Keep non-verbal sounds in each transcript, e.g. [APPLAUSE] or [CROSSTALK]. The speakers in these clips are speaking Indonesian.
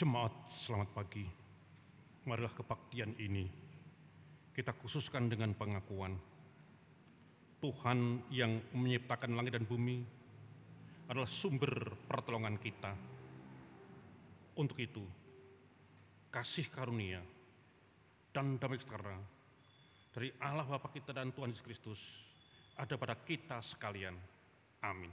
Jemaat, selamat pagi. Marilah kebaktian ini kita khususkan dengan pengakuan Tuhan yang menciptakan langit dan bumi adalah sumber pertolongan kita. Untuk itu, kasih karunia dan damai sejahtera dari Allah Bapa kita dan Tuhan Yesus Kristus ada pada kita sekalian. Amin.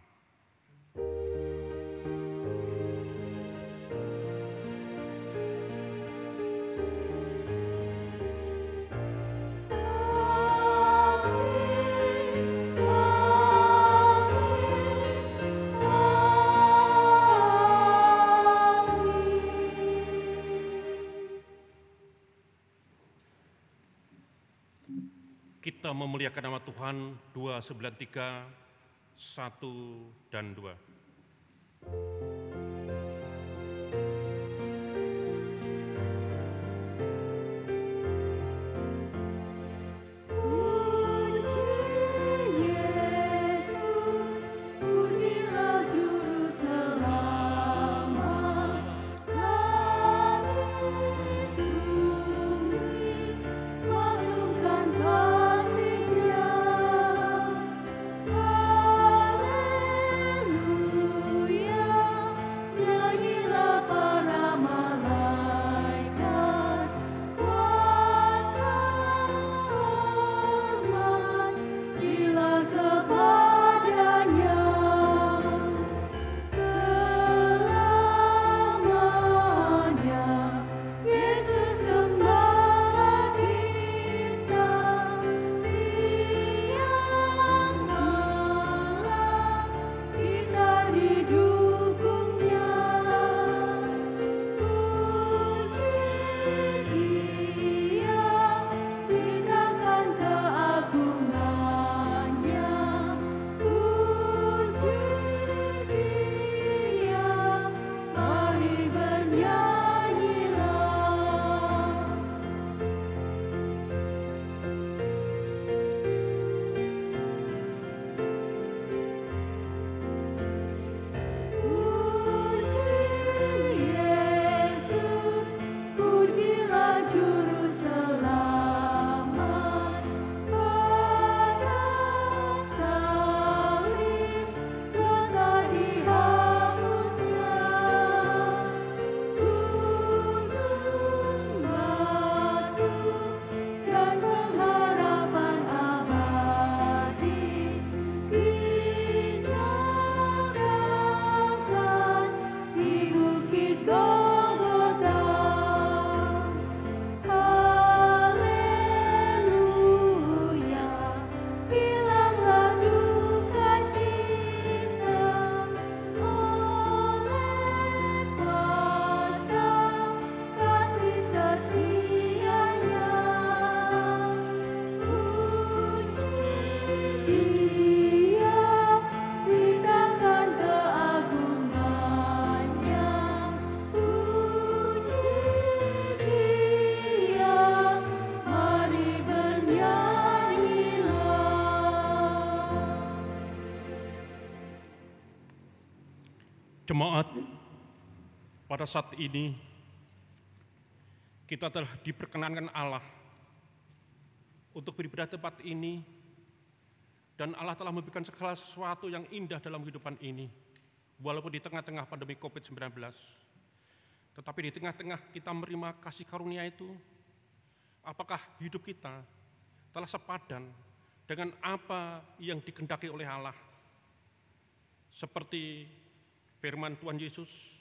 Memuliakan nama Tuhan 293, 1 dan 2. Pada saat ini kita telah diperkenankan Allah untuk beribadah tempat ini dan Allah telah memberikan segala sesuatu yang indah dalam kehidupan ini walaupun di tengah-tengah pandemi Covid-19. Tetapi di tengah-tengah kita menerima kasih karunia itu, apakah hidup kita telah sepadan dengan apa yang dikendaki oleh Allah? Seperti firman Tuhan Yesus,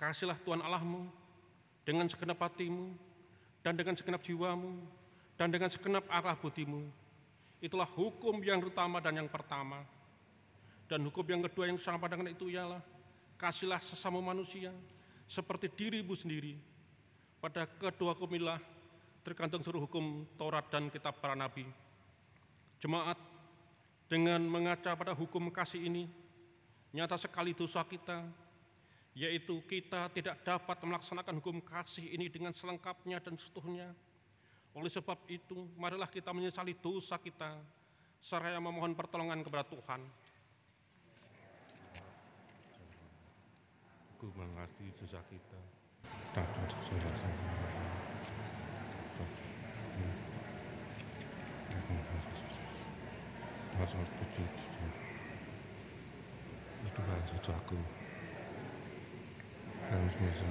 kasihlah Tuhan Allahmu dengan segenap hatimu dan dengan segenap jiwamu dan dengan segenap arah budimu. Itulah hukum yang utama dan yang pertama. Dan hukum yang kedua yang sama dengan itu ialah kasihlah sesama manusia seperti dirimu sendiri. Pada kedua hukumilah tergantung seluruh hukum Taurat dan kitab para nabi. Jemaat dengan mengaca pada hukum kasih ini, Nyata sekali dosa kita, yaitu kita tidak dapat melaksanakan hukum kasih ini dengan selengkapnya dan setuhnya. Oleh sebab itu, marilah kita menyesali dosa kita, seraya memohon pertolongan kepada Tuhan. Aku mengerti dosa kita. Kan. Harus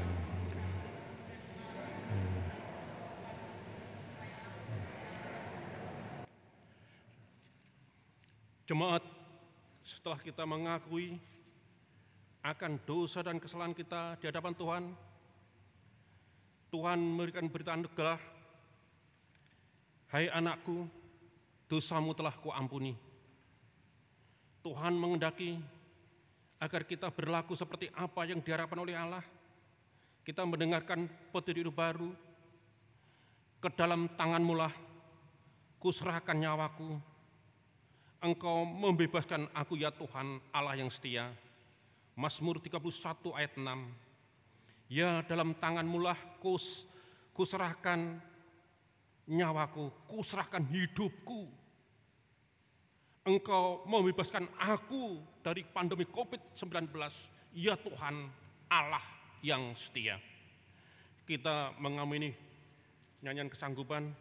Jemaat, setelah kita mengakui akan dosa dan kesalahan kita di hadapan Tuhan, Tuhan memberikan berita anugerah, Hai anakku, dosamu telah kuampuni. Tuhan mengendaki agar kita berlaku seperti apa yang diharapkan oleh Allah. Kita mendengarkan petunjuk baru, ke dalam tanganmu lah kuserahkan nyawaku, Engkau membebaskan aku ya Tuhan Allah yang setia. Mazmur 31 ayat 6. Ya dalam tanganmu lah kus, kuserahkan nyawaku, kuserahkan hidupku. Engkau membebaskan aku dari pandemi COVID-19. Ya Tuhan Allah yang setia. Kita mengamini nyanyian kesanggupan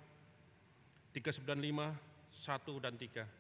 395, 1 dan 3.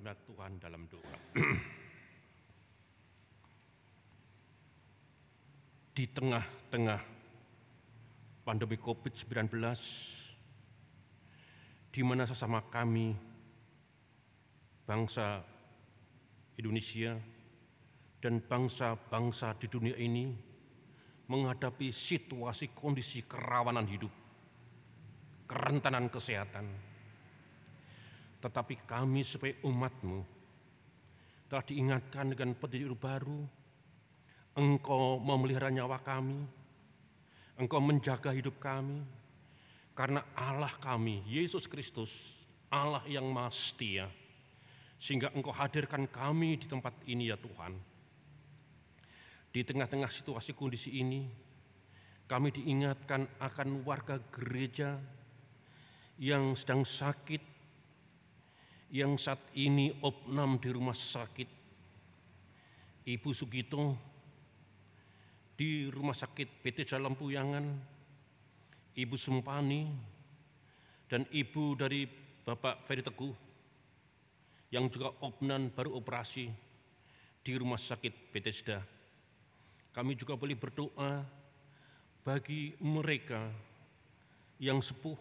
Tuhan dalam doa. [CLEARS THROAT] Di tengah-tengah pandemi COVID-19, di mana sesama kami, bangsa Indonesia, dan bangsa-bangsa di dunia ini menghadapi situasi kondisi kerawanan hidup, kerentanan kesehatan, tetapi kami sebagai umatmu telah diingatkan dengan petunjuk baru. Engkau memelihara nyawa kami, engkau menjaga hidup kami, karena Allah kami, Yesus Kristus, Allah yang maha setia, sehingga engkau hadirkan kami di tempat ini ya Tuhan. Di tengah-tengah situasi kondisi ini, kami diingatkan akan warga gereja yang sedang sakit, yang saat ini opnam di rumah sakit. Ibu Sugito di rumah sakit PT Jalan Puyangan, Ibu Sumpani, dan Ibu dari Bapak Ferry Teguh yang juga opnam baru operasi di rumah sakit PT Seda. Kami juga boleh berdoa bagi mereka yang sepuh,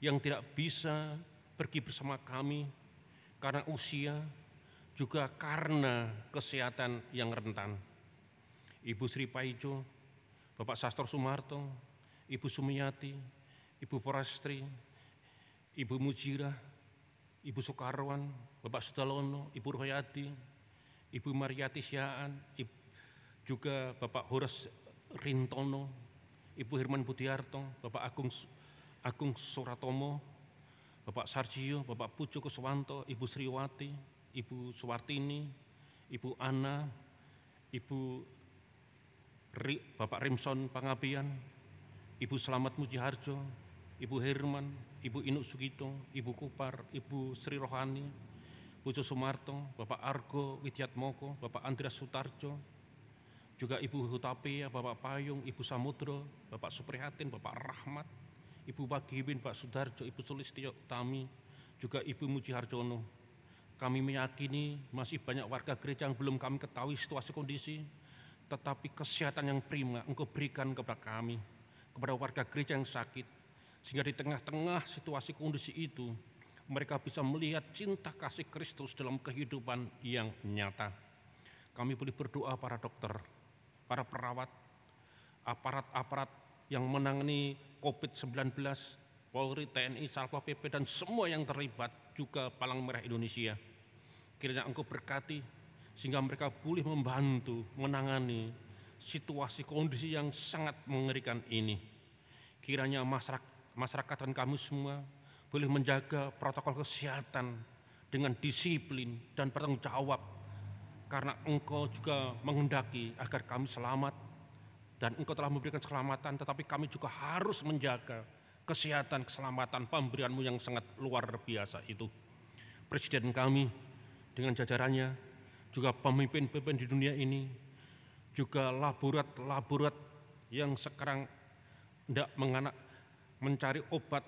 yang tidak bisa pergi bersama kami karena usia, juga karena kesehatan yang rentan. Ibu Sri Paijo, Bapak Sastro Sumarto, Ibu Sumiyati, Ibu Porastri, Ibu Mujira, Ibu Soekarwan, Bapak Sudalono, Ibu Royadi, Ibu Mariati Syaan, juga Bapak Horas Rintono, Ibu Herman Budiarto, Bapak Agung Agung Suratomo, Bapak Sarjio, Bapak Pujo Kuswanto, Ibu Sriwati, Ibu Suwartini, Ibu Ana, Ibu Bapak Rimson Pangabian, Ibu Selamat Mujiharjo, Ibu Herman, Ibu Inuk Sugito, Ibu Kupar, Ibu Sri Rohani, Pujo Sumarto, Bapak Argo Widyatmoko, Bapak Andreas Sutarjo, juga Ibu Hutapia, Bapak Payung, Ibu Samudro, Bapak Suprihatin, Bapak Rahmat, Ibu Bagiwin, Pak Sudarjo, Ibu Sulistyo Utami, juga Ibu Mujiharjono. Kami meyakini masih banyak warga gereja yang belum kami ketahui situasi kondisi, tetapi kesehatan yang prima Engkau berikan kepada kami, kepada warga gereja yang sakit, sehingga di tengah-tengah situasi kondisi itu, mereka bisa melihat cinta kasih Kristus dalam kehidupan yang nyata. Kami boleh berdoa para dokter, para perawat, aparat-aparat yang menangani COVID-19, Polri, TNI, Satpol PP, dan semua yang terlibat, juga Palang Merah Indonesia. Kiranya Engkau berkati, sehingga mereka boleh membantu menangani situasi kondisi yang sangat mengerikan ini. Kiranya masyarakat masyarakat dan kami semua boleh menjaga protokol kesehatan dengan disiplin dan bertanggung jawab karena engkau juga mengendaki agar kami selamat dan engkau telah memberikan keselamatan tetapi kami juga harus menjaga kesehatan keselamatan pemberianmu yang sangat luar biasa itu. Presiden kami dengan jajarannya juga pemimpin-pemimpin di dunia ini juga laborat-laborat yang sekarang tidak menganak mencari obat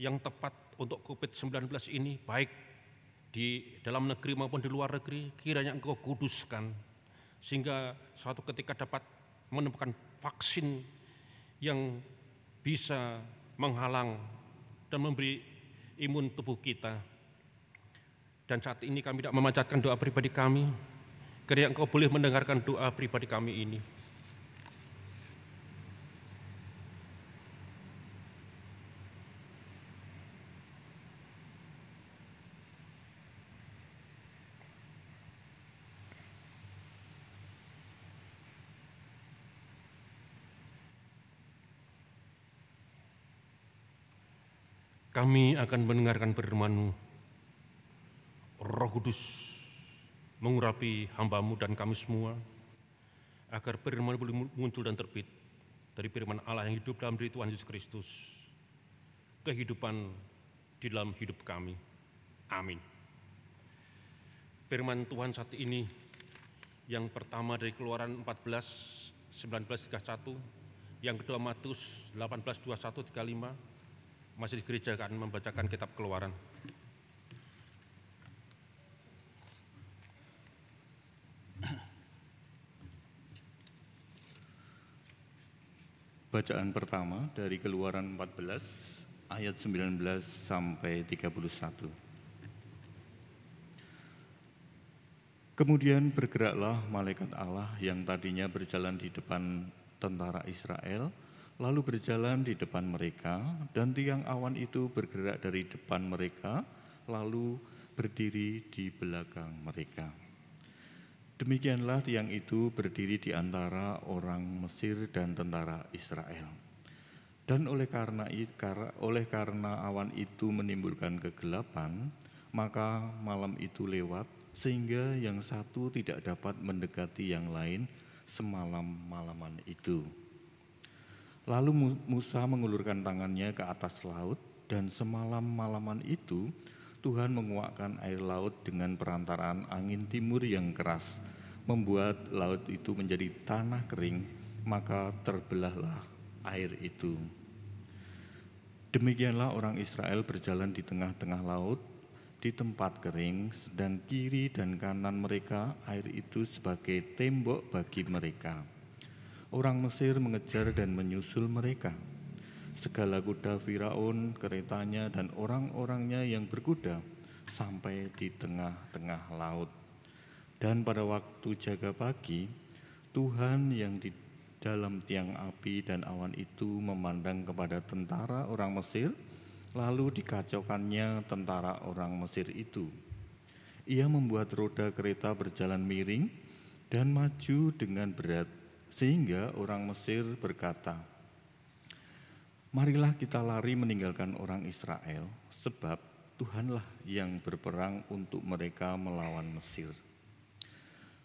yang tepat untuk COVID-19 ini baik di dalam negeri maupun di luar negeri kiranya engkau kuduskan sehingga suatu ketika dapat menemukan vaksin yang bisa menghalang dan memberi imun tubuh kita. Dan saat ini kami tidak memanjatkan doa pribadi kami, kiranya engkau boleh mendengarkan doa pribadi kami ini. Kami akan mendengarkan firman-Mu. Roh Kudus mengurapi hambamu dan kami semua, agar firman boleh muncul dan terbit dari firman Allah yang hidup dalam diri Tuhan Yesus Kristus. Kehidupan di dalam hidup kami. Amin. Firman Tuhan saat ini yang pertama dari keluaran 14, 19, 31, yang kedua Matius 18, 21, 35, masih di gereja akan membacakan kitab keluaran. Bacaan pertama dari Keluaran 14 ayat 19 sampai 31. Kemudian bergeraklah malaikat Allah yang tadinya berjalan di depan tentara Israel lalu berjalan di depan mereka, dan tiang awan itu bergerak dari depan mereka, lalu berdiri di belakang mereka. Demikianlah tiang itu berdiri di antara orang Mesir dan tentara Israel. Dan oleh karena oleh karena awan itu menimbulkan kegelapan, maka malam itu lewat sehingga yang satu tidak dapat mendekati yang lain semalam malaman itu. Lalu Musa mengulurkan tangannya ke atas laut dan semalam malaman itu Tuhan menguakkan air laut dengan perantaraan angin timur yang keras, membuat laut itu menjadi tanah kering, maka terbelahlah air itu. Demikianlah orang Israel berjalan di tengah-tengah laut, di tempat kering, sedang kiri dan kanan mereka air itu sebagai tembok bagi mereka Orang Mesir mengejar dan menyusul mereka. Segala kuda Firaun, keretanya, dan orang-orangnya yang berkuda sampai di tengah-tengah laut. Dan pada waktu jaga pagi, Tuhan yang di dalam tiang api dan awan itu memandang kepada tentara orang Mesir Lalu dikacaukannya tentara orang Mesir itu. Ia membuat roda kereta berjalan miring dan maju dengan berat, sehingga orang Mesir berkata, Marilah kita lari meninggalkan orang Israel, sebab Tuhanlah yang berperang untuk mereka melawan Mesir.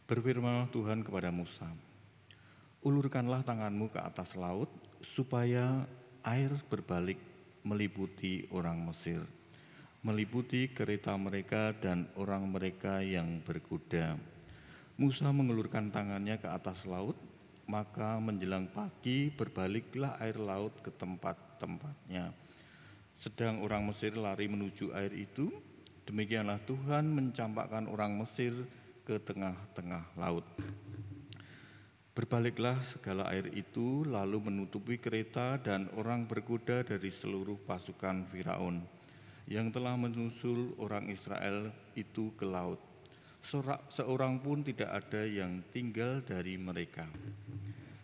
Berfirmanlah Tuhan kepada Musa, Ulurkanlah tanganmu ke atas laut, supaya air berbalik meliputi orang Mesir, meliputi kereta mereka dan orang mereka yang berkuda. Musa mengulurkan tangannya ke atas laut, maka menjelang pagi berbaliklah air laut ke tempat-tempatnya. Sedang orang Mesir lari menuju air itu, demikianlah Tuhan mencampakkan orang Mesir ke tengah-tengah laut. Berbaliklah segala air itu, lalu menutupi kereta dan orang berkuda dari seluruh pasukan Firaun yang telah menyusul orang Israel itu ke laut. Seorang pun tidak ada yang tinggal dari mereka.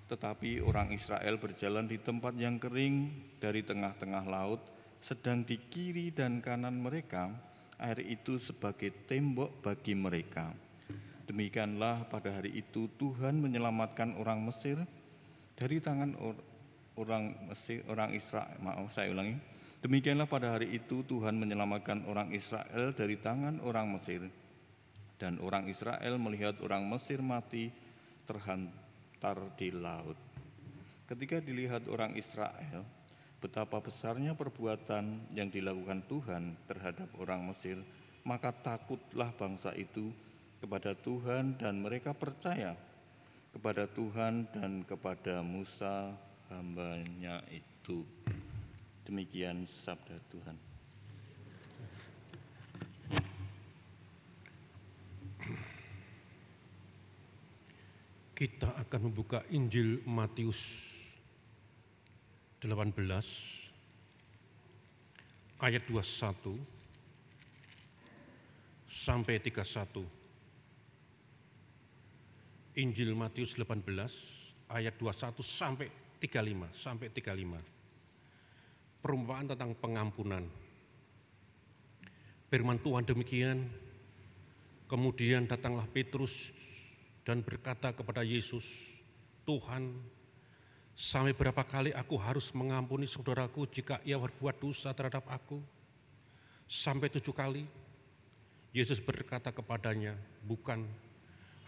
Tetapi orang Israel berjalan di tempat yang kering dari tengah-tengah laut, sedang di kiri dan kanan mereka, air itu sebagai tembok bagi mereka Demikianlah pada hari itu Tuhan menyelamatkan orang Mesir dari tangan or, orang Mesir, orang Israel. Maaf, saya ulangi. Demikianlah pada hari itu Tuhan menyelamatkan orang Israel dari tangan orang Mesir. Dan orang Israel melihat orang Mesir mati terhantar di laut. Ketika dilihat orang Israel, betapa besarnya perbuatan yang dilakukan Tuhan terhadap orang Mesir, maka takutlah bangsa itu kepada Tuhan dan mereka percaya kepada Tuhan dan kepada Musa hambanya itu. Demikian sabda Tuhan. Kita akan membuka Injil Matius 18 ayat 21 sampai 31. Injil Matius 18 ayat 21 sampai 35 sampai 35. Perumpamaan tentang pengampunan. Firman Tuhan demikian, kemudian datanglah Petrus dan berkata kepada Yesus, Tuhan, sampai berapa kali aku harus mengampuni saudaraku jika ia berbuat dosa terhadap aku? Sampai tujuh kali? Yesus berkata kepadanya, bukan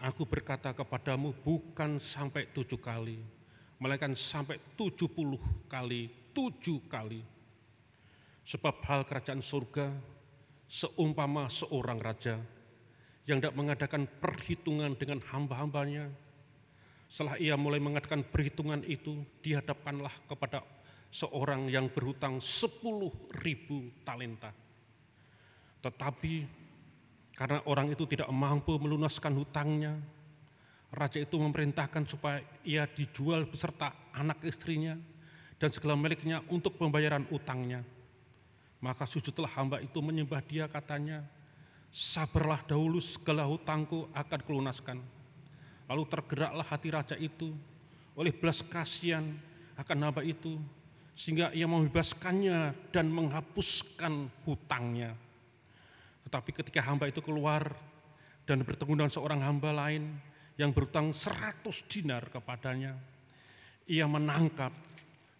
Aku berkata kepadamu bukan sampai tujuh kali, melainkan sampai tujuh puluh kali, tujuh kali. Sebab hal kerajaan surga seumpama seorang raja yang tidak mengadakan perhitungan dengan hamba-hambanya. Setelah ia mulai mengadakan perhitungan itu, dihadapkanlah kepada seorang yang berhutang sepuluh ribu talenta. Tetapi karena orang itu tidak mampu melunaskan hutangnya, raja itu memerintahkan supaya ia dijual beserta anak istrinya dan segala miliknya untuk pembayaran utangnya. Maka sujudlah hamba itu menyembah dia katanya, sabarlah dahulu segala hutangku akan kelunaskan. Lalu tergeraklah hati raja itu oleh belas kasihan akan hamba itu, sehingga ia membebaskannya dan menghapuskan hutangnya. Tetapi ketika hamba itu keluar dan bertemu dengan seorang hamba lain yang berutang seratus dinar kepadanya, ia menangkap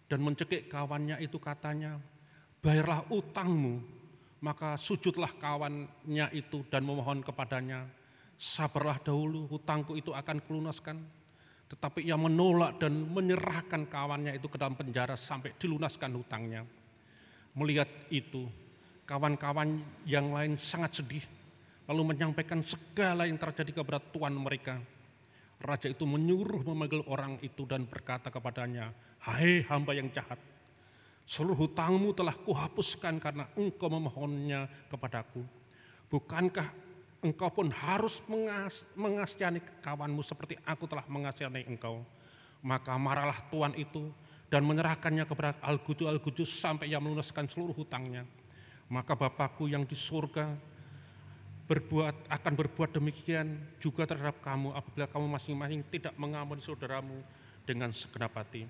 dan mencekik kawannya itu katanya, bayarlah utangmu, maka sujudlah kawannya itu dan memohon kepadanya, sabarlah dahulu hutangku itu akan kelunaskan. Tetapi ia menolak dan menyerahkan kawannya itu ke dalam penjara sampai dilunaskan hutangnya. Melihat itu, kawan-kawan yang lain sangat sedih, lalu menyampaikan segala yang terjadi kepada tuan mereka. Raja itu menyuruh memanggil orang itu dan berkata kepadanya, Hai hamba yang jahat, seluruh hutangmu telah kuhapuskan karena engkau memohonnya kepadaku. Bukankah engkau pun harus mengas mengasihani kawanmu seperti aku telah mengasihani engkau? Maka marahlah tuan itu dan menyerahkannya kepada Al-Gudus sampai ia melunaskan seluruh hutangnya maka Bapakku yang di surga berbuat akan berbuat demikian juga terhadap kamu apabila kamu masing-masing tidak mengampuni saudaramu dengan segenap hati.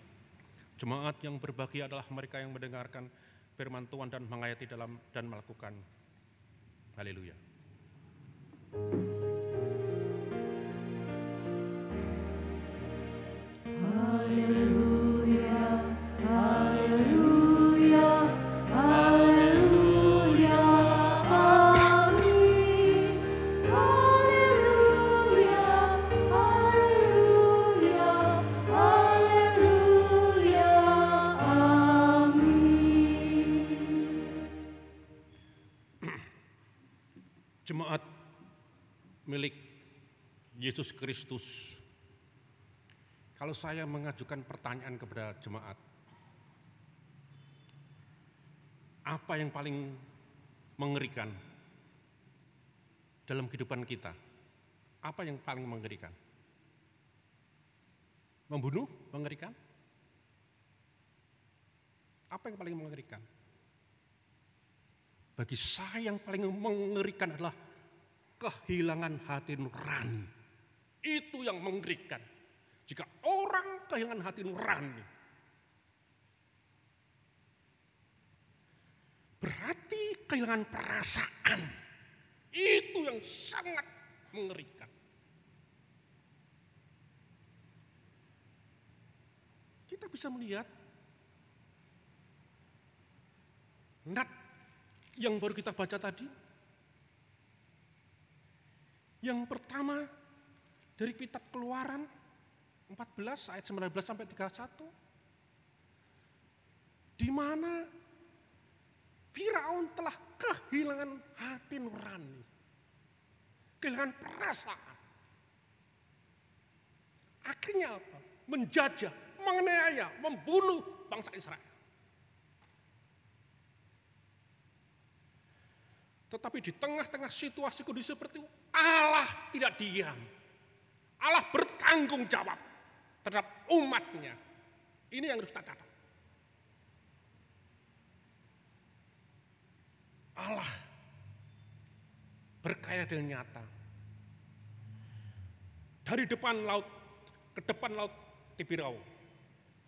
Jemaat yang berbahagia adalah mereka yang mendengarkan firman Tuhan dan mengayati dalam dan melakukan. Haleluya. Jemaat Yesus Kristus. Kalau saya mengajukan pertanyaan kepada jemaat, apa yang paling mengerikan dalam kehidupan kita? Apa yang paling mengerikan? Membunuh mengerikan? Apa yang paling mengerikan? Bagi saya yang paling mengerikan adalah kehilangan hati nurani. Itu yang mengerikan. Jika orang kehilangan hati nurani, berarti kehilangan perasaan. Itu yang sangat mengerikan. Kita bisa melihat Nat yang baru kita baca tadi. Yang pertama dari kitab Keluaran 14 ayat 19 sampai 31 di mana Firaun telah kehilangan hati nurani. Kehilangan perasaan. Akhirnya apa? Menjajah, menganiaya, membunuh bangsa Israel. Tetapi di tengah-tengah situasi kondisi seperti itu, Allah tidak diam. Allah bertanggung jawab terhadap umatnya. Ini yang harus kita catat. Allah berkaya dengan nyata. Dari depan laut ke depan laut Tibirau.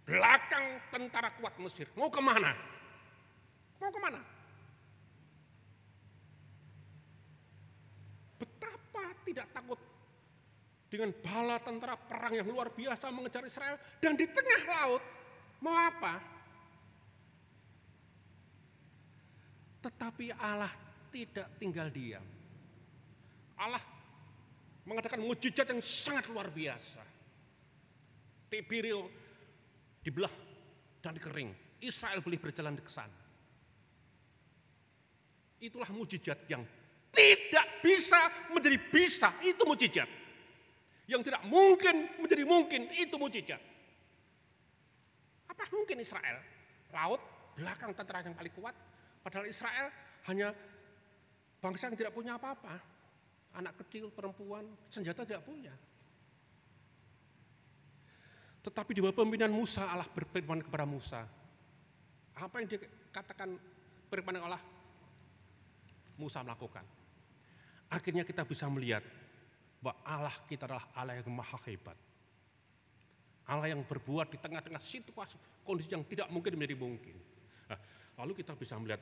Belakang tentara kuat Mesir. Mau ke mana? Mau ke mana? Betapa tidak takut dengan bala tentara perang yang luar biasa mengejar Israel dan di tengah laut mau apa? Tetapi Allah tidak tinggal diam. Allah mengadakan mujizat yang sangat luar biasa. Tibirio dibelah dan dikering. Israel boleh berjalan ke sana. Itulah mujizat yang tidak bisa menjadi bisa. Itu mujizat. Yang tidak mungkin menjadi mungkin. Itu mujizat. Apa mungkin Israel? Laut, belakang tentara yang paling kuat. Padahal Israel hanya bangsa yang tidak punya apa-apa. Anak kecil, perempuan, senjata tidak punya. Tetapi di bawah pimpinan Musa Allah berfirman kepada Musa. Apa yang dikatakan firman Allah Musa melakukan. Akhirnya kita bisa melihat bahwa Allah kita adalah Allah yang maha hebat. Allah yang berbuat di tengah-tengah situasi kondisi yang tidak mungkin menjadi mungkin. Nah, lalu kita bisa melihat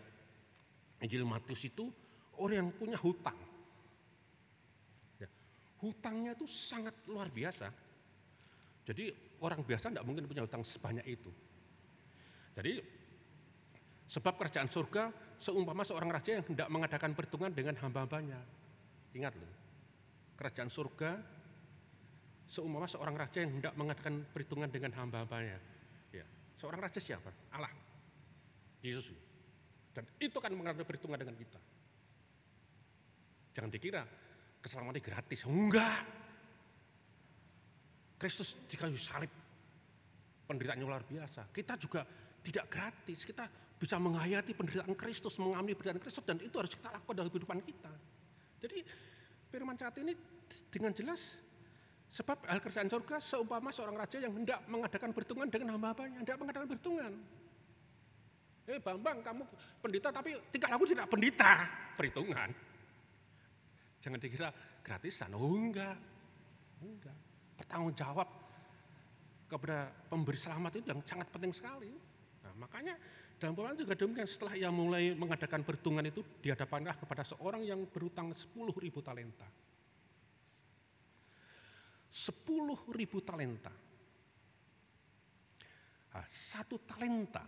Injil Matius itu orang yang punya hutang. Ya, hutangnya itu sangat luar biasa. Jadi orang biasa tidak mungkin punya hutang sebanyak itu. Jadi sebab kerajaan surga seumpama seorang raja yang hendak mengadakan perhitungan dengan hamba-hambanya. Ingat loh, kerajaan surga seumpama seorang raja yang hendak mengadakan perhitungan dengan hamba-hambanya. Ya, seorang raja siapa? Allah, Yesus. Dan itu kan mengadakan perhitungan dengan kita. Jangan dikira keselamatan gratis. Enggak. Kristus di kayu salib penderitaannya luar biasa. Kita juga tidak gratis. Kita bisa menghayati penderitaan Kristus, mengalami penderitaan Kristus dan itu harus kita lakukan dalam kehidupan kita. Jadi firman saat ini dengan jelas sebab hal kerjaan surga seumpama seorang raja yang hendak mengadakan perhitungan dengan hamba-hambanya, hendak mengadakan perhitungan. Eh Bambang, kamu pendeta tapi tinggal aku tidak pendeta, perhitungan. Jangan dikira gratisan, oh enggak. Enggak. Bertanggung jawab kepada pemberi selamat itu yang sangat penting sekali. Nah, makanya Dan perumpamaan juga demikian setelah ia mulai mengadakan perhitungan itu, dihadapanlah kepada seorang yang berutang 10 ribu talenta. 10 ribu talenta. Nah, satu talenta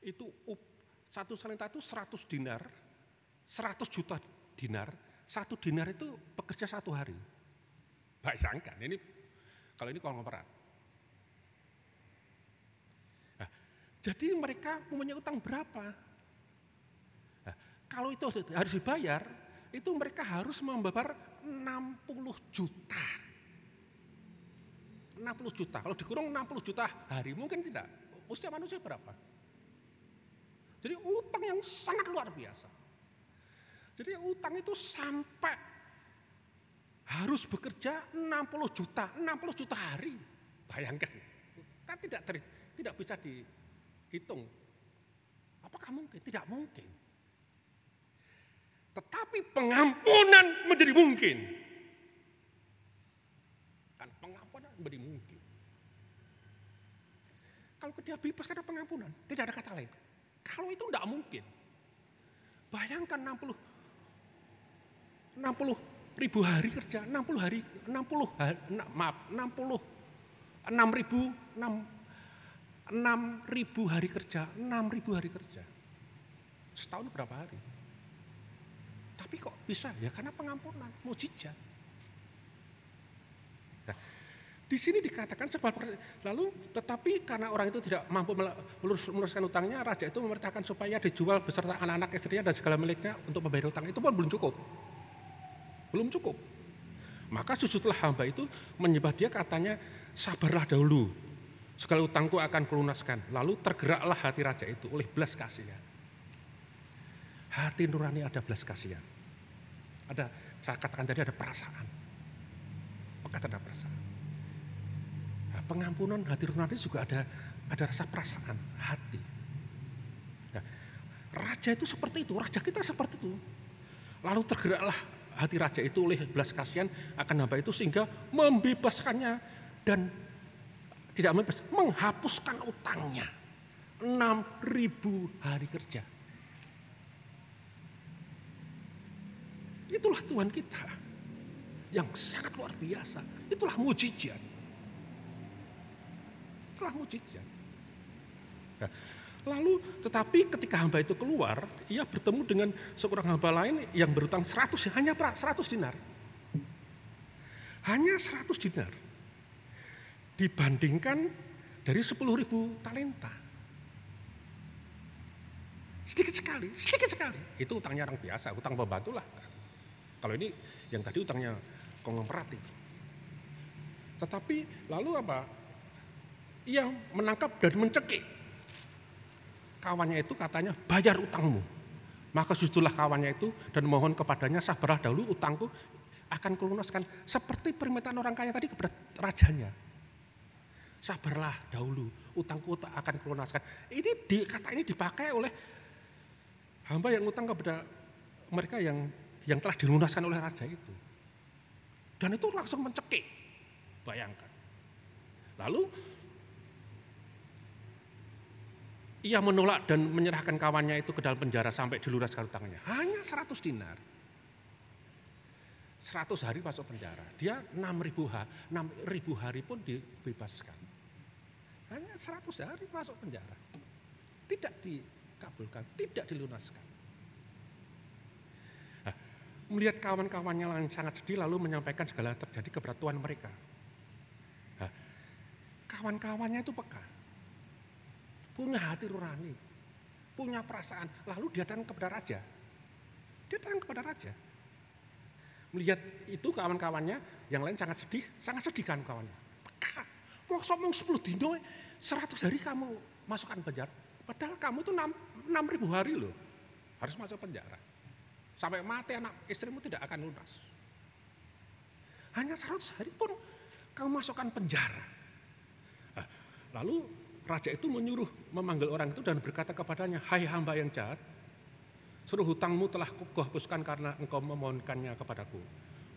itu satu talenta itu 100 dinar, 100 juta dinar, satu dinar itu pekerja satu hari. Bayangkan, ini kalau ini konglomerat. Nah, jadi mereka mempunyai utang berapa? Nah, kalau itu harus dibayar, itu mereka harus membayar 60 juta. 60 juta, kalau dikurung 60 juta hari mungkin tidak. Usia manusia berapa? Jadi utang yang sangat luar biasa. Jadi utang itu sampai harus bekerja 60 juta, 60 juta hari. Bayangkan, kan tidak tidak bisa dihitung. Apakah mungkin? Tidak mungkin. Tetapi pengampunan menjadi mungkin. Kan pengampunan menjadi mungkin. Kalau dia bebas karena pengampunan, tidak ada kata lain. Kalau itu tidak mungkin. Bayangkan 60 60 ribu hari kerja, 60 hari, 60 hari, maaf, 60, 6 ribu, 6, 6 ribu hari kerja, 6 ribu hari kerja. Setahun berapa hari? Tapi kok bisa? Ya karena pengampunan, mujizat. Nah, di sini dikatakan sebab lalu tetapi karena orang itu tidak mampu meluruskan utangnya, raja itu memerintahkan supaya dijual beserta anak-anak istrinya dan segala miliknya untuk membayar utang. Itu pun belum cukup. Belum cukup. Maka sujudlah hamba itu menyembah dia katanya sabarlah dahulu. Segala utangku akan kelunaskan. Lalu tergeraklah hati raja itu oleh belas kasihan. Hati nurani ada belas kasihan. Ada, saya katakan tadi ada perasaan. Maka ada perasaan. Nah, pengampunan hati nurani juga ada ada rasa perasaan hati. Nah, raja itu seperti itu, raja kita seperti itu. Lalu tergeraklah hati raja itu oleh belas kasihan akan hamba itu sehingga membebaskannya dan tidak membebas, menghapuskan utangnya. 6 ribu hari kerja. Itulah Tuhan kita yang sangat luar biasa. Itulah mujizat. Itulah mujizat. Nah, Lalu tetapi ketika hamba itu keluar, ia bertemu dengan seorang hamba lain yang berutang 100, hanya 100 dinar. Hanya 100 dinar. Dibandingkan dari 10 ribu talenta. Sedikit sekali, sedikit sekali. Itu utangnya orang biasa, utang pembantu lah. Kalau ini yang tadi utangnya konglomerat itu. Tetapi lalu apa? Ia menangkap dan mencekik kawannya itu katanya bayar utangmu. Maka sujudlah kawannya itu dan mohon kepadanya sabarlah dahulu utangku akan kulunaskan. Seperti permintaan orang kaya tadi kepada rajanya. Sabarlah dahulu utangku akan kulunaskan. Ini di, kata ini dipakai oleh hamba yang utang kepada mereka yang yang telah dilunaskan oleh raja itu. Dan itu langsung mencekik. Bayangkan. Lalu ia menolak dan menyerahkan kawannya itu ke dalam penjara sampai diluraskan utangnya. Hanya 100 dinar. 100 hari masuk penjara. Dia 6 ribu, ha, 6 ribu hari pun dibebaskan. Hanya 100 hari masuk penjara. Tidak dikabulkan, tidak dilunaskan. Nah, melihat kawan-kawannya yang sangat sedih lalu menyampaikan segala terjadi kepada Tuhan mereka. Nah, kawan-kawannya itu peka punya hati nurani, punya perasaan. Lalu dia datang kepada raja. Dia datang kepada raja. Melihat itu kawan-kawannya, yang lain sangat sedih, sangat sedih kan kawannya. Mau ngomong 10 dino, 100 hari kamu masukkan penjara. Padahal kamu itu 6, 6 ribu hari loh, harus masuk penjara. Sampai mati anak istrimu tidak akan lunas. Hanya 100 hari pun kamu masukkan penjara. lalu raja itu menyuruh memanggil orang itu dan berkata kepadanya, hai hamba yang jahat, seluruh hutangmu telah kuhapuskan karena engkau memohonkannya kepadaku.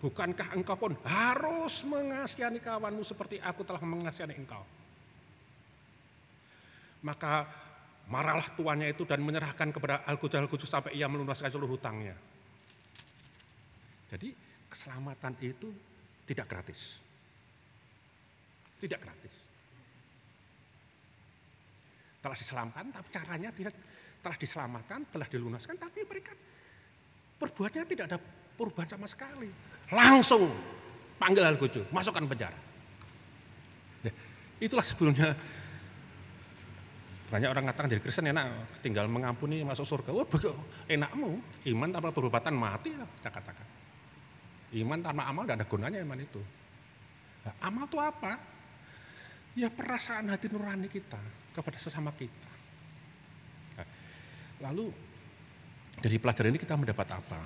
Bukankah engkau pun harus mengasihani kawanmu seperti aku telah mengasihani engkau? Maka marahlah tuannya itu dan menyerahkan kepada Al-Qudus sampai ia melunaskan seluruh hutangnya. Jadi keselamatan itu tidak gratis. Tidak gratis. Telah diselamatkan, tapi caranya tidak telah diselamatkan, telah dilunaskan, tapi mereka perbuatnya tidak ada perubahan sama sekali. Langsung panggil Al-Qudus, masukkan penjara. Ya, itulah sebelumnya banyak orang katakan jadi Kristen enak, tinggal mengampuni masuk surga. Wah, enakmu, iman tanpa perbuatan mati, saya katakan. Iman tanpa amal tidak ada gunanya iman itu. Nah, amal itu apa? Ya perasaan hati nurani kita kepada sesama kita. Nah, lalu dari pelajaran ini kita mendapat apa?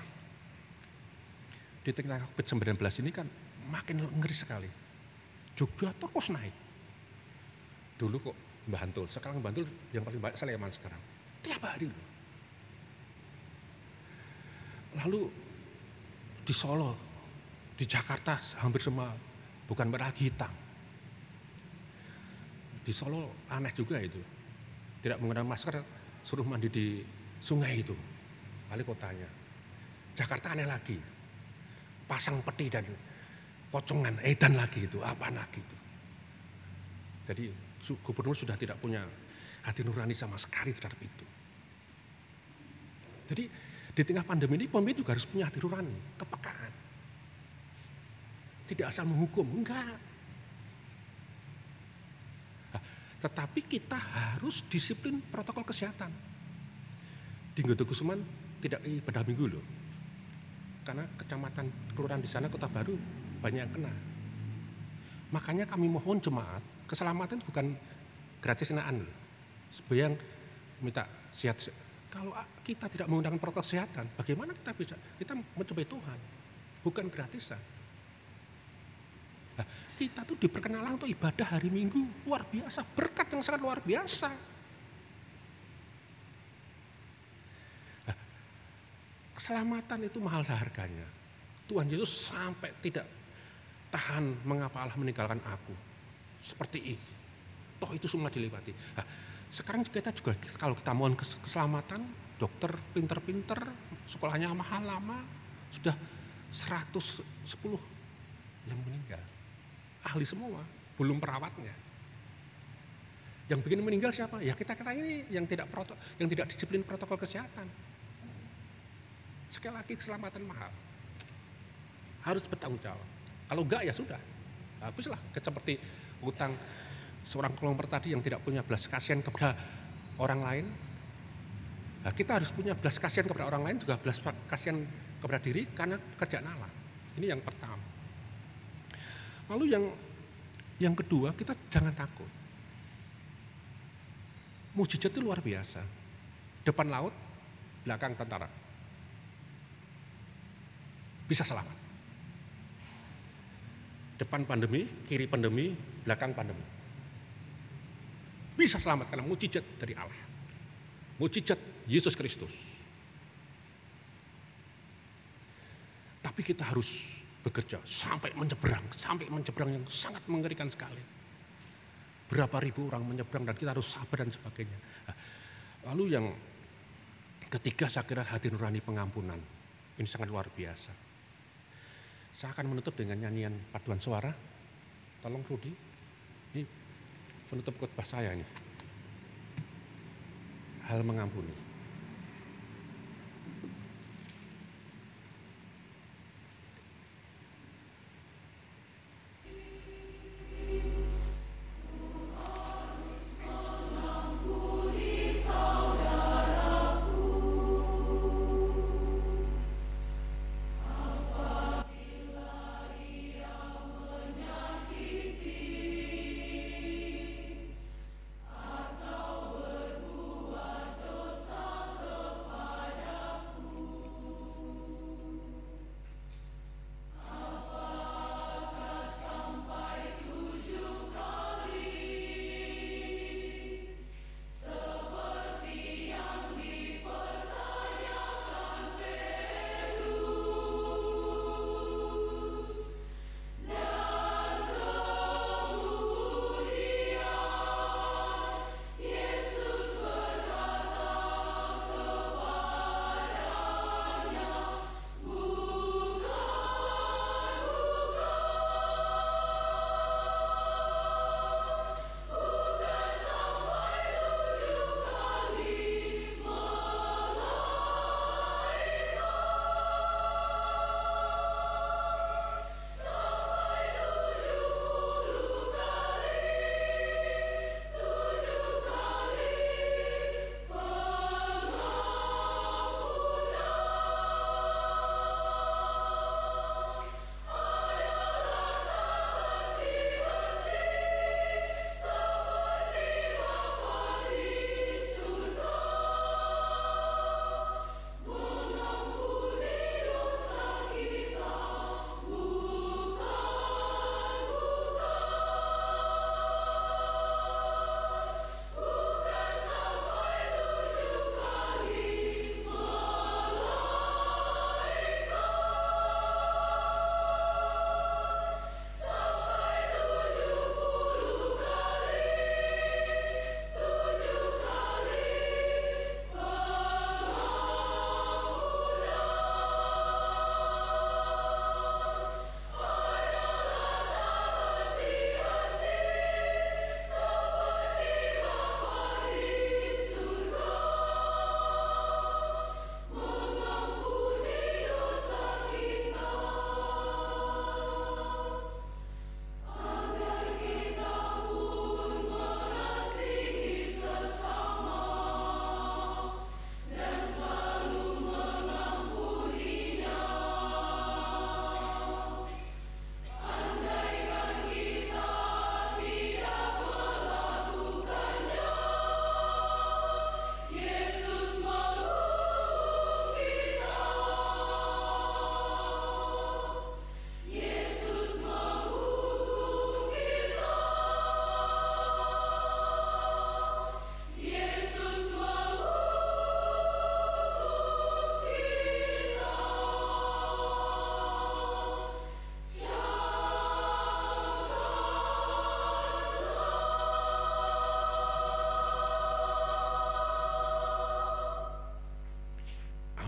Di tengah COVID-19 ini kan makin ngeri sekali. Jogja terus naik. Dulu kok Bantul. Sekarang Bantul yang paling banyak Sleman sekarang. Tiap hari. Lalu di Solo, di Jakarta hampir semua bukan merah hitam. Di Solo aneh juga itu. Tidak menggunakan masker, suruh mandi di sungai itu. Kali kotanya. Jakarta aneh lagi. Pasang peti dan pocongan, edan lagi itu, apa lagi itu. Jadi gubernur sudah tidak punya hati nurani sama sekali terhadap itu. Jadi di tengah pandemi ini pemimpin juga harus punya hati nurani, kepekaan. Tidak asal menghukum, enggak. Nah, tetapi kita harus disiplin protokol kesehatan. Di Kusuman tidak ibadah minggu loh. Karena kecamatan kelurahan di sana kota baru banyak yang kena. Makanya kami mohon jemaat Keselamatan bukan gratis naan loh. Sebayang minta sehat. Kalau kita tidak menggunakan protokol kesehatan, bagaimana kita bisa? Kita mencobai Tuhan, bukan gratisan. Nah, kita tuh diperkenalan untuk ibadah hari Minggu luar biasa, berkat yang sangat luar biasa. Nah, keselamatan itu mahal seharganya. Tuhan Yesus sampai tidak tahan mengapa Allah meninggalkan aku seperti ini. Toh itu semua dilewati. Nah, sekarang kita juga kalau kita mohon keselamatan, dokter pinter-pinter, sekolahnya mahal lama, sudah 110 yang meninggal. Ahli semua, belum perawatnya. Yang bikin meninggal siapa? Ya kita kita ini yang tidak proto, yang tidak disiplin protokol kesehatan. Sekali lagi keselamatan mahal. Harus bertanggung jawab. Kalau enggak ya sudah. Habislah seperti utang seorang kelompok tadi yang tidak punya belas kasihan kepada orang lain, nah, kita harus punya belas kasihan kepada orang lain juga belas kasihan kepada diri karena kerjaan Allah. Ini yang pertama. Lalu yang yang kedua kita jangan takut. Mujizat itu luar biasa. Depan laut, belakang tentara. Bisa selamat. Depan pandemi, kiri pandemi, belakang pandemi. Bisa selamat karena mujizat dari Allah. Mujizat Yesus Kristus. Tapi kita harus bekerja sampai menyeberang, sampai menyeberang yang sangat mengerikan sekali. Berapa ribu orang menyeberang dan kita harus sabar dan sebagainya. Nah, lalu yang ketiga saya kira hati nurani pengampunan. Ini sangat luar biasa. Saya akan menutup dengan nyanyian paduan suara. Tolong Rudi. Penutup khotbah saya ini. Hal mengampuni.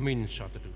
Amin. Saat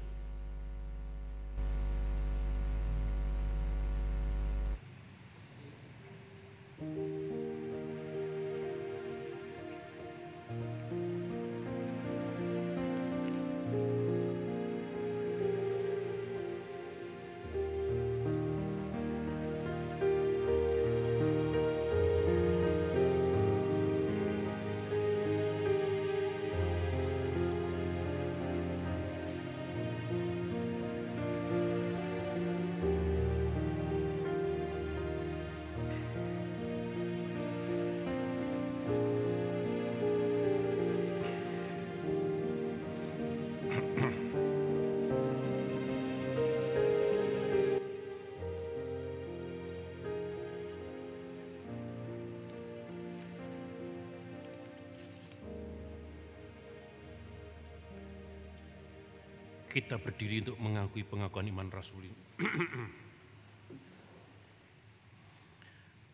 kita berdiri untuk mengakui pengakuan iman rasuli.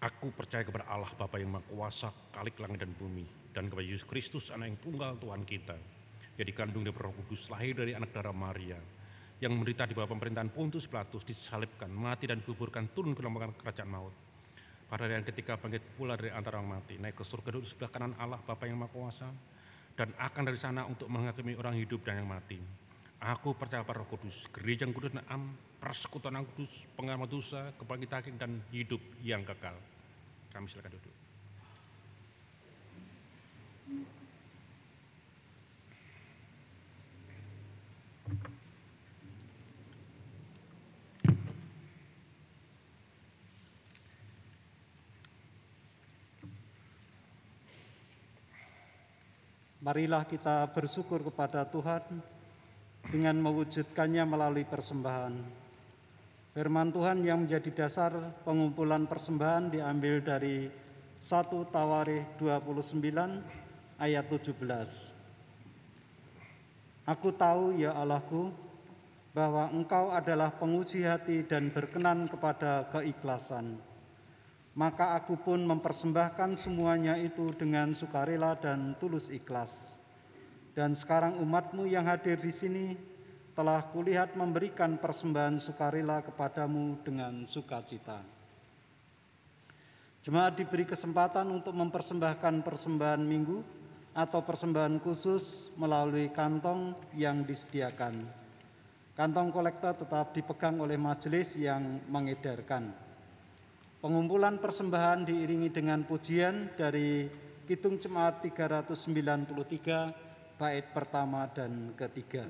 Aku percaya kepada Allah Bapa yang Maha Kuasa, Kalik langit dan bumi, dan kepada Yesus Kristus, Anak yang tunggal Tuhan kita, yang dikandung dari Roh Kudus, lahir dari anak darah Maria, yang menderita di bawah pemerintahan Pontus Pilatus, disalibkan, mati dan dikuburkan, turun ke dalam kerajaan maut. Pada hari yang ketika bangkit pula dari antara orang mati, naik ke surga duduk sebelah kanan Allah Bapa yang Maha Kuasa, dan akan dari sana untuk menghakimi orang hidup dan yang mati. Aku percaya pada Roh Kudus, gereja yang kudus dan am, persekutuan yang kudus, pengamat dosa, kebangkitan dan hidup yang kekal. Kami silakan duduk. Marilah kita bersyukur kepada Tuhan dengan mewujudkannya melalui persembahan. Firman Tuhan yang menjadi dasar pengumpulan persembahan diambil dari 1 Tawarikh 29 ayat 17. Aku tahu ya Allahku bahwa Engkau adalah penguji hati dan berkenan kepada keikhlasan. Maka aku pun mempersembahkan semuanya itu dengan sukarela dan tulus ikhlas dan sekarang umatmu yang hadir di sini telah kulihat memberikan persembahan sukarela kepadamu dengan sukacita. Jemaat diberi kesempatan untuk mempersembahkan persembahan minggu atau persembahan khusus melalui kantong yang disediakan. Kantong kolektor tetap dipegang oleh majelis yang mengedarkan. Pengumpulan persembahan diiringi dengan pujian dari Kitung Jemaat 393 bait pertama dan ketiga.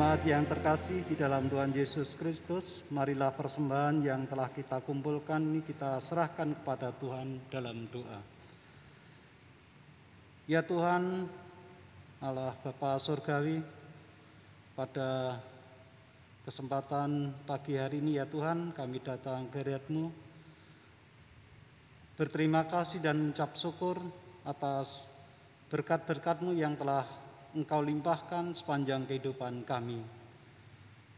Jemaat yang terkasih di dalam Tuhan Yesus Kristus, marilah persembahan yang telah kita kumpulkan ini kita serahkan kepada Tuhan dalam doa. Ya Tuhan, Allah Bapa Surgawi, pada kesempatan pagi hari ini ya Tuhan, kami datang ke hadiratmu berterima kasih dan mengucap syukur atas berkat-berkatmu yang telah Engkau limpahkan sepanjang kehidupan kami.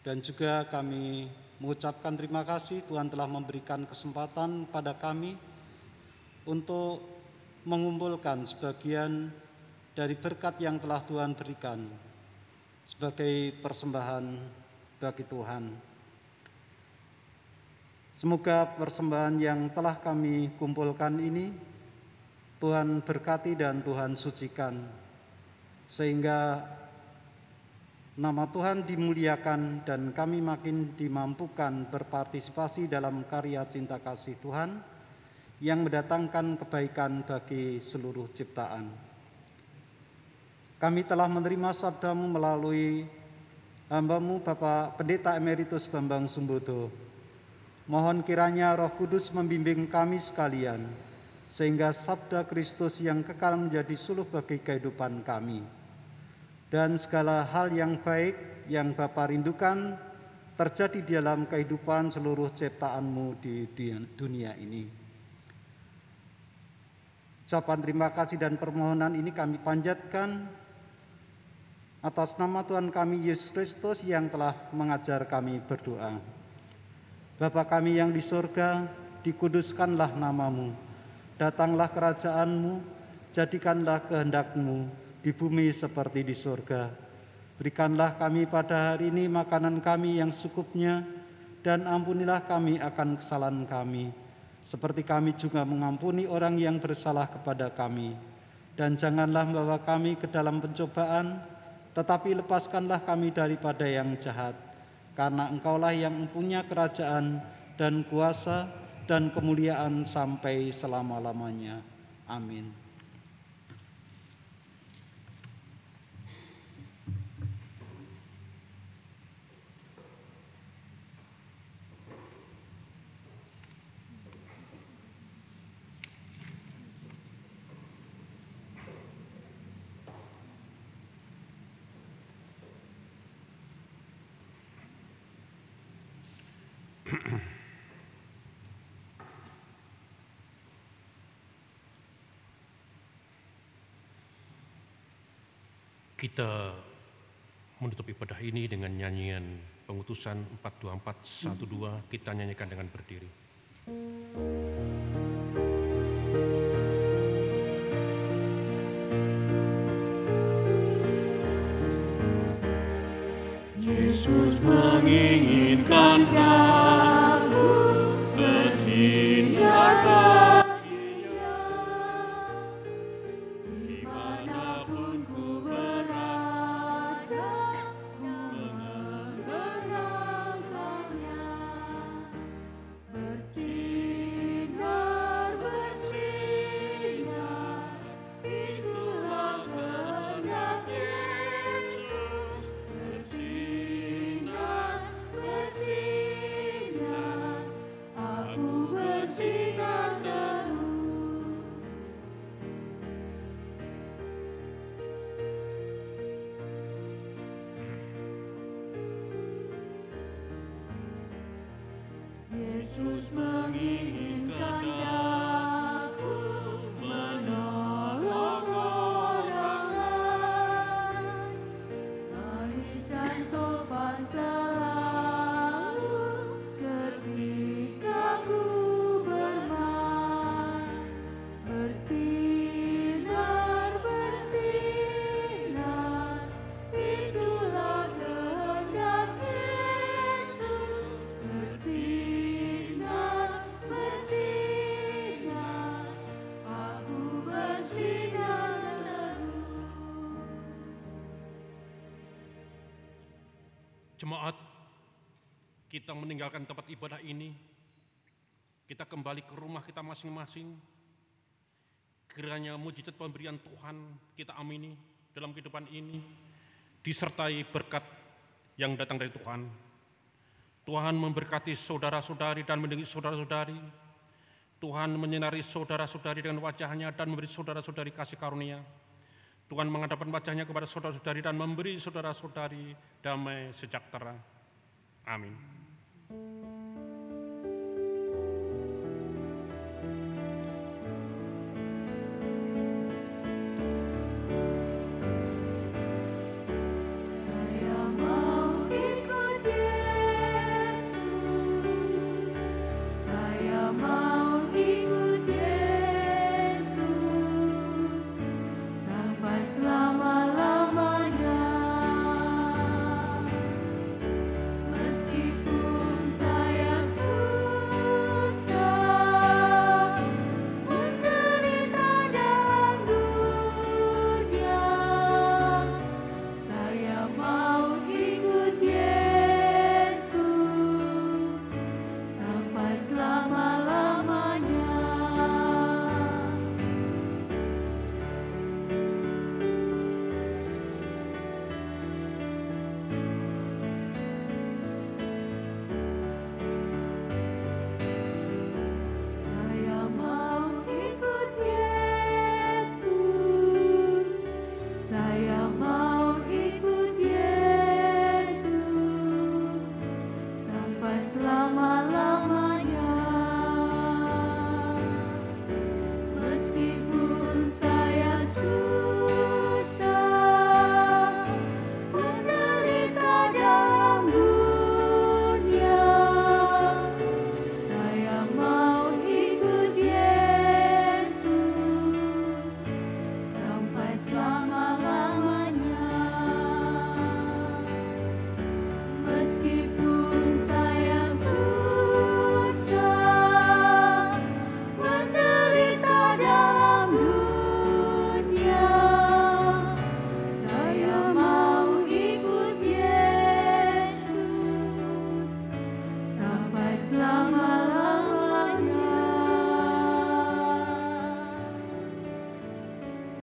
Dan juga kami mengucapkan terima kasih Tuhan telah memberikan kesempatan pada kami untuk mengumpulkan sebagian dari berkat yang telah Tuhan berikan sebagai persembahan bagi Tuhan. Semoga persembahan yang telah kami kumpulkan ini Tuhan berkati dan Tuhan sucikan sehingga nama Tuhan dimuliakan dan kami makin dimampukan berpartisipasi dalam karya cinta kasih Tuhan yang mendatangkan kebaikan bagi seluruh ciptaan. Kami telah menerima sabdamu melalui hambamu Bapak Pendeta Emeritus Bambang Sumbodo. Mohon kiranya roh kudus membimbing kami sekalian, sehingga sabda Kristus yang kekal menjadi suluh bagi kehidupan kami dan segala hal yang baik yang Bapa rindukan terjadi di dalam kehidupan seluruh ciptaanmu di dunia ini. Ucapan terima kasih dan permohonan ini kami panjatkan atas nama Tuhan kami Yesus Kristus yang telah mengajar kami berdoa. Bapa kami yang di surga, dikuduskanlah namamu, datanglah kerajaanmu, jadikanlah kehendakmu, di bumi seperti di surga. Berikanlah kami pada hari ini makanan kami yang secukupnya, dan ampunilah kami akan kesalahan kami, seperti kami juga mengampuni orang yang bersalah kepada kami. Dan janganlah membawa kami ke dalam pencobaan, tetapi lepaskanlah kami daripada yang jahat, karena Engkaulah yang mempunyai kerajaan dan kuasa dan kemuliaan sampai selama-lamanya. Amin. [CLEARS THROAT] Kita menutup ibadah ini dengan nyanyian pengutusan 42412 kita nyanyikan dengan berdiri. Yesus kita meninggalkan tempat ibadah ini, kita kembali ke rumah kita masing-masing. Kiranya mujizat pemberian Tuhan kita amini dalam kehidupan ini, disertai berkat yang datang dari Tuhan. Tuhan memberkati saudara-saudari dan mendengi saudara-saudari. Tuhan menyinari saudara-saudari dengan wajahnya dan memberi saudara-saudari kasih karunia. Tuhan menghadapkan wajahnya kepada saudara-saudari dan memberi saudara-saudari damai sejahtera. Amin.